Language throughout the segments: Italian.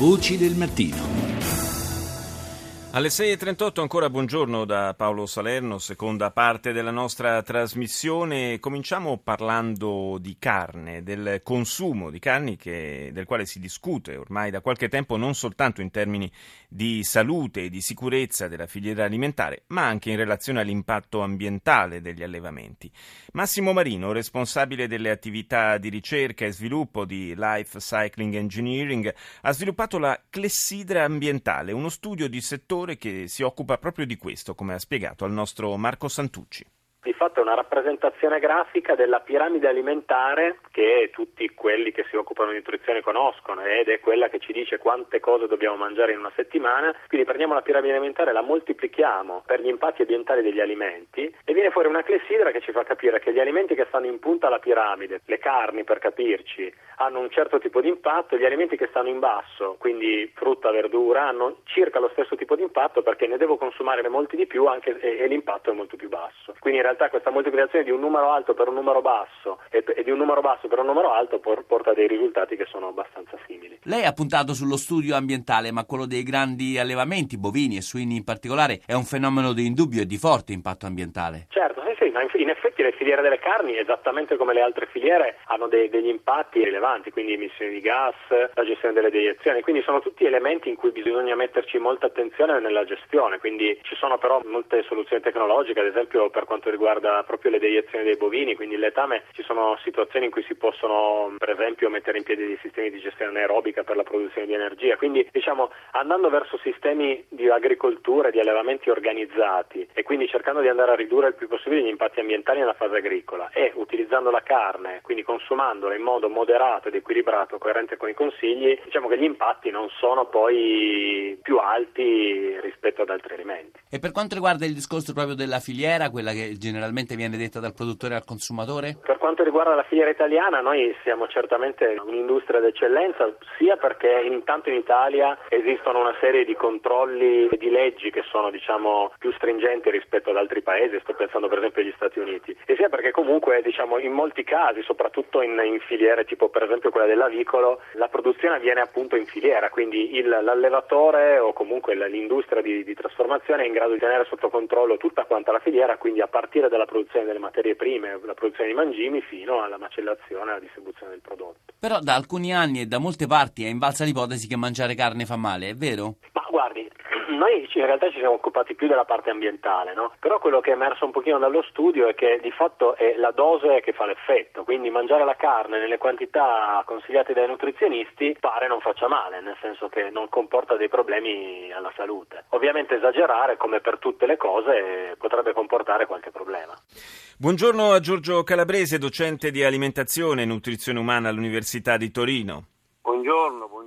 Voci del mattino. Alle 6.38 ancora buongiorno da Paolo Salerno, seconda parte della nostra trasmissione. Cominciamo parlando di carne, del consumo di carni che, del quale si discute ormai da qualche tempo non soltanto in termini di salute e di sicurezza della filiera alimentare, ma anche in relazione all'impatto ambientale degli allevamenti. Massimo Marino, responsabile delle attività di ricerca e sviluppo di Life Cycling Engineering, ha sviluppato la clessidra ambientale, uno studio di settore che si occupa proprio di questo, come ha spiegato al nostro Marco Santucci di fatto è una rappresentazione grafica della piramide alimentare che tutti quelli che si occupano di nutrizione conoscono ed è quella che ci dice quante cose dobbiamo mangiare in una settimana. Quindi prendiamo la piramide alimentare, la moltiplichiamo per gli impatti ambientali degli alimenti e viene fuori una clessidra che ci fa capire che gli alimenti che stanno in punta alla piramide, le carni per capirci, hanno un certo tipo di impatto, gli alimenti che stanno in basso, quindi frutta, verdura, hanno circa lo stesso tipo di impatto perché ne devo consumare molti di più anche, e, e l'impatto è molto più basso. Quindi in realtà questa moltiplicazione di un numero alto per un numero basso e, e di un numero basso per un numero alto por, porta a dei risultati che sono abbastanza simili. Lei ha puntato sullo studio ambientale, ma quello dei grandi allevamenti, bovini e suini in particolare, è un fenomeno di indubbio e di forte impatto ambientale. Certo, sì, ma in effetti le filiere delle carni, esattamente come le altre filiere, hanno dei, degli impatti rilevanti, quindi emissioni di gas, la gestione delle deiezioni, quindi sono tutti elementi in cui bisogna metterci molta attenzione nella gestione, quindi ci sono però molte soluzioni tecnologiche, ad esempio per quanto riguarda proprio le deiezioni dei bovini, quindi letame ci sono situazioni in cui si possono per esempio mettere in piedi dei sistemi di gestione anaerobica per la produzione di energia, quindi diciamo andando verso sistemi di agricoltura di allevamenti organizzati e quindi cercando di andare a ridurre il più possibile gli impatti ambientali nella fase agricola e utilizzando la carne, quindi consumandola in modo moderato ed equilibrato, coerente con i consigli, diciamo che gli impatti non sono poi più alti rispetto ad altri alimenti. E per quanto riguarda il discorso proprio della filiera, quella che generalmente viene detta dal produttore al consumatore? Per quanto riguarda la filiera italiana, noi siamo certamente un'industria d'eccellenza, sia perché intanto in Italia esistono una serie di controlli e di leggi che sono diciamo più stringenti rispetto ad altri paesi, sto pensando per esempio agli Stati Uniti, e sia perché comunque diciamo in molti casi, soprattutto in, in filiere tipo per esempio quella dell'avicolo, la produzione avviene appunto in filiera, quindi il, l'allevatore o comunque l'industria di, di trasformazione è in grado di tenere sotto controllo tutta quanta la filiera, quindi a partire dalla produzione delle materie prime, la produzione di mangimi fino alla macellazione e alla distribuzione del prodotto. Però da alcuni anni e da molte parti è invalsa l'ipotesi che mangiare carne fa male, è vero? Ma guardi, noi in realtà ci siamo occupati più della parte ambientale, no? però quello che è emerso un pochino dallo studio è che di fatto è la dose che fa l'effetto, quindi mangiare la carne nelle quantità consigliate dai nutrizionisti pare non faccia male, nel senso che non comporta dei problemi alla salute. Ovviamente esagerare, come per tutte le cose, potrebbe comportare qualche problema. Buongiorno a Giorgio Calabrese, docente di alimentazione e nutrizione umana all'Università di Torino. Buongiorno, buongiorno.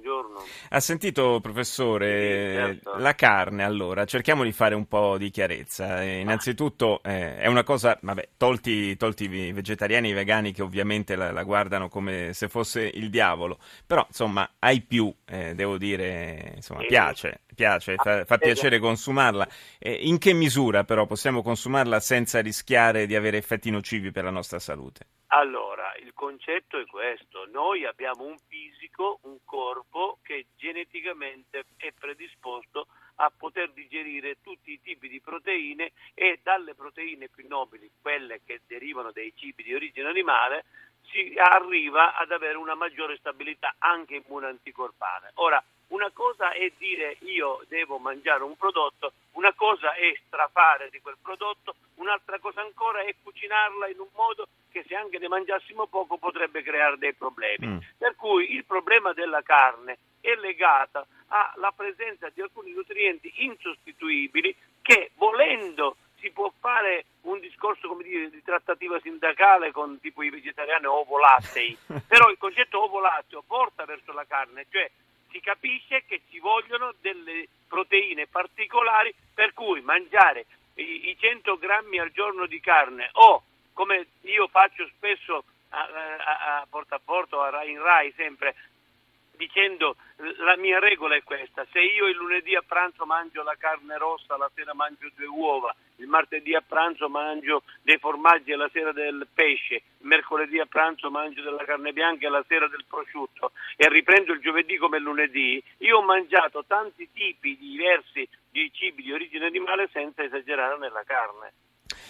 Ha sentito, professore, sì, certo. la carne, allora, cerchiamo di fare un po' di chiarezza. Eh, innanzitutto eh, è una cosa, vabbè, tolti, tolti i vegetariani e i vegani che ovviamente la, la, guardano come se fosse il diavolo, però insomma, ai più, eh, devo dire, insomma, piace, piace, fa, fa piacere consumarla. in che misura però possiamo consumarla senza rischiare di avere effetti nocivi per la nostra salute? Allora, concetto è questo, noi abbiamo un fisico, un corpo che geneticamente è predisposto a poter digerire tutti i tipi di proteine e dalle proteine più nobili, quelle che derivano dai cibi di origine animale, si arriva ad avere una maggiore stabilità anche immune anticorpale. Ora, una cosa è dire io devo mangiare un prodotto, una cosa è strafare di quel prodotto, un'altra cosa ancora è cucinarla in un modo che se anche ne mangiassimo poco potrebbe creare dei problemi. Mm. Per cui il problema della carne è legato alla presenza di alcuni nutrienti insostituibili che volendo si può fare un discorso come dire, di trattativa sindacale con tipo i vegetariani ovo-lattei, però il concetto ovo-latteo porta verso la carne, cioè capisce che ci vogliono delle proteine particolari per cui mangiare i, i 100 grammi al giorno di carne o come io faccio spesso a, a, a porta a porto a Rai in Rai sempre dicendo la mia regola è questa, se io il lunedì a pranzo mangio la carne rossa, la sera mangio due uova, il martedì a pranzo mangio dei formaggi e la sera del pesce, il mercoledì a pranzo mangio della carne bianca e la sera del prosciutto e riprendo il giovedì come il lunedì, io ho mangiato tanti tipi diversi di cibi di origine animale senza esagerare nella carne.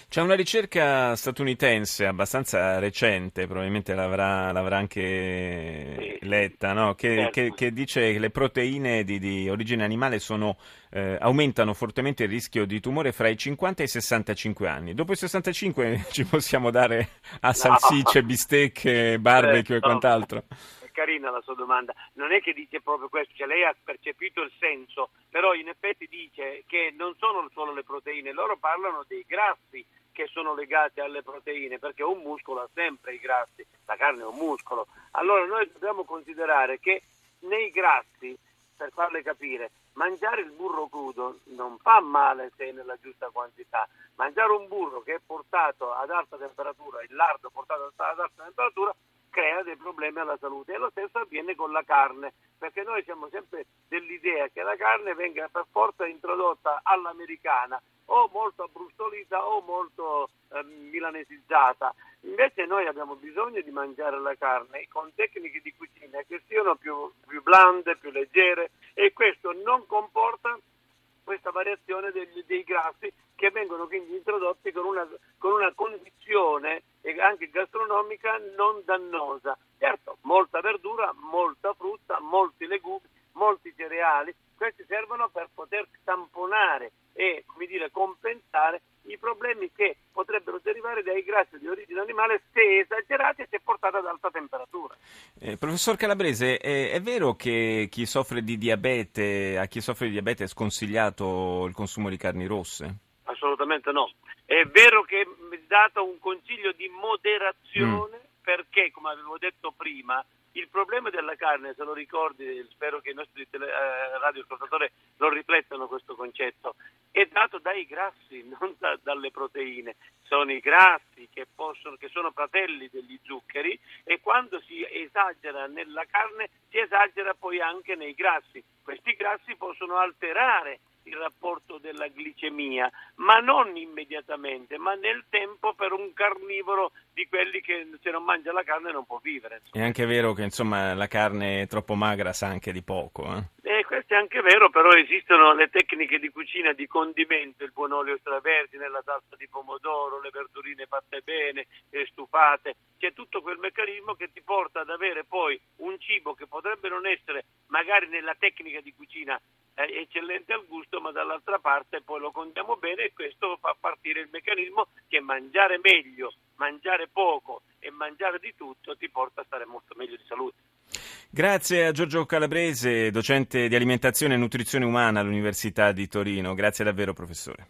C'è una ricerca statunitense abbastanza recente, probabilmente l'avrà, l'avrà anche letta, no? che, certo. che, che, dice che le proteine di, di origine animale sono, eh, aumentano fortemente il rischio di tumore fra i 50 e i 65 anni. Dopo i 65 ci possiamo dare a salsicce, no. bistecche, barbecue certo. e quant'altro carina la sua domanda, non è che dice proprio questo, cioè lei ha percepito il senso, però in effetti dice che non sono solo le proteine, loro parlano dei grassi che sono legati alle proteine, perché un muscolo ha sempre i grassi, la carne è un muscolo. Allora noi dobbiamo considerare che nei grassi, per farle capire, mangiare il burro crudo non fa male se è nella giusta quantità. Mangiare un burro che è portato ad alta temperatura, il lardo portato ad alta temperatura, crea dei problemi alla salute e lo stesso avviene con la carne, perché noi siamo sempre dell'idea che la carne venga per forza introdotta all'americana o molto abbrustolita o molto eh, milanesizzata. Invece noi abbiamo bisogno di mangiare la carne con tecniche di cucina che siano più, più blande, più leggere e questo non comporta questa variazione dei, dei grassi che vengono quindi introdotti con una, con una condizione anche gastronomica non dannosa. Certo, molta verdura, molta frutta, molti legumi, molti cereali, questi servono per poter tamponare e dire, compensare i problemi che dai grassi di origine animale se esagerati e se portati ad alta temperatura. Eh, professor Calabrese, eh, è vero che chi soffre di diabete, a chi soffre di diabete è sconsigliato il consumo di carni rosse? Assolutamente no. È vero che mi è dato un consiglio di moderazione mm. perché, come avevo detto prima, il problema della carne, se lo ricordi, spero che i nostri tele, eh, radioascoltatori lo riflettano questo concetto, è dato dai grassi, non da, dalle proteine. Sono i grassi che, possono, che sono fratelli degli zuccheri e quando si esagera nella carne si esagera poi anche nei grassi. Questi grassi possono alterare il rapporto della glicemia, ma non immediatamente, ma nel tempo per un carnivoro di quelli che se non mangia la carne non può vivere. Insomma. È anche vero che insomma, la carne troppo magra sa anche di poco. Eh? Eh, questo è anche vero, però esistono le tecniche di cucina di condimento, il buon olio extravergine, la salsa di pomodoro, le verdurine fatte bene, e stufate, c'è tutto quel meccanismo che ti porta ad avere poi un cibo che potrebbe non essere magari nella tecnica di cucina eh, eccellente al gusto, ma dall'altra parte poi lo contiamo bene e questo fa partire il meccanismo che mangiare meglio, mangiare poco e mangiare di tutto ti porta a stare molto meglio di salute. Grazie a Giorgio Calabrese, docente di alimentazione e nutrizione umana all'Università di Torino. Grazie davvero professore.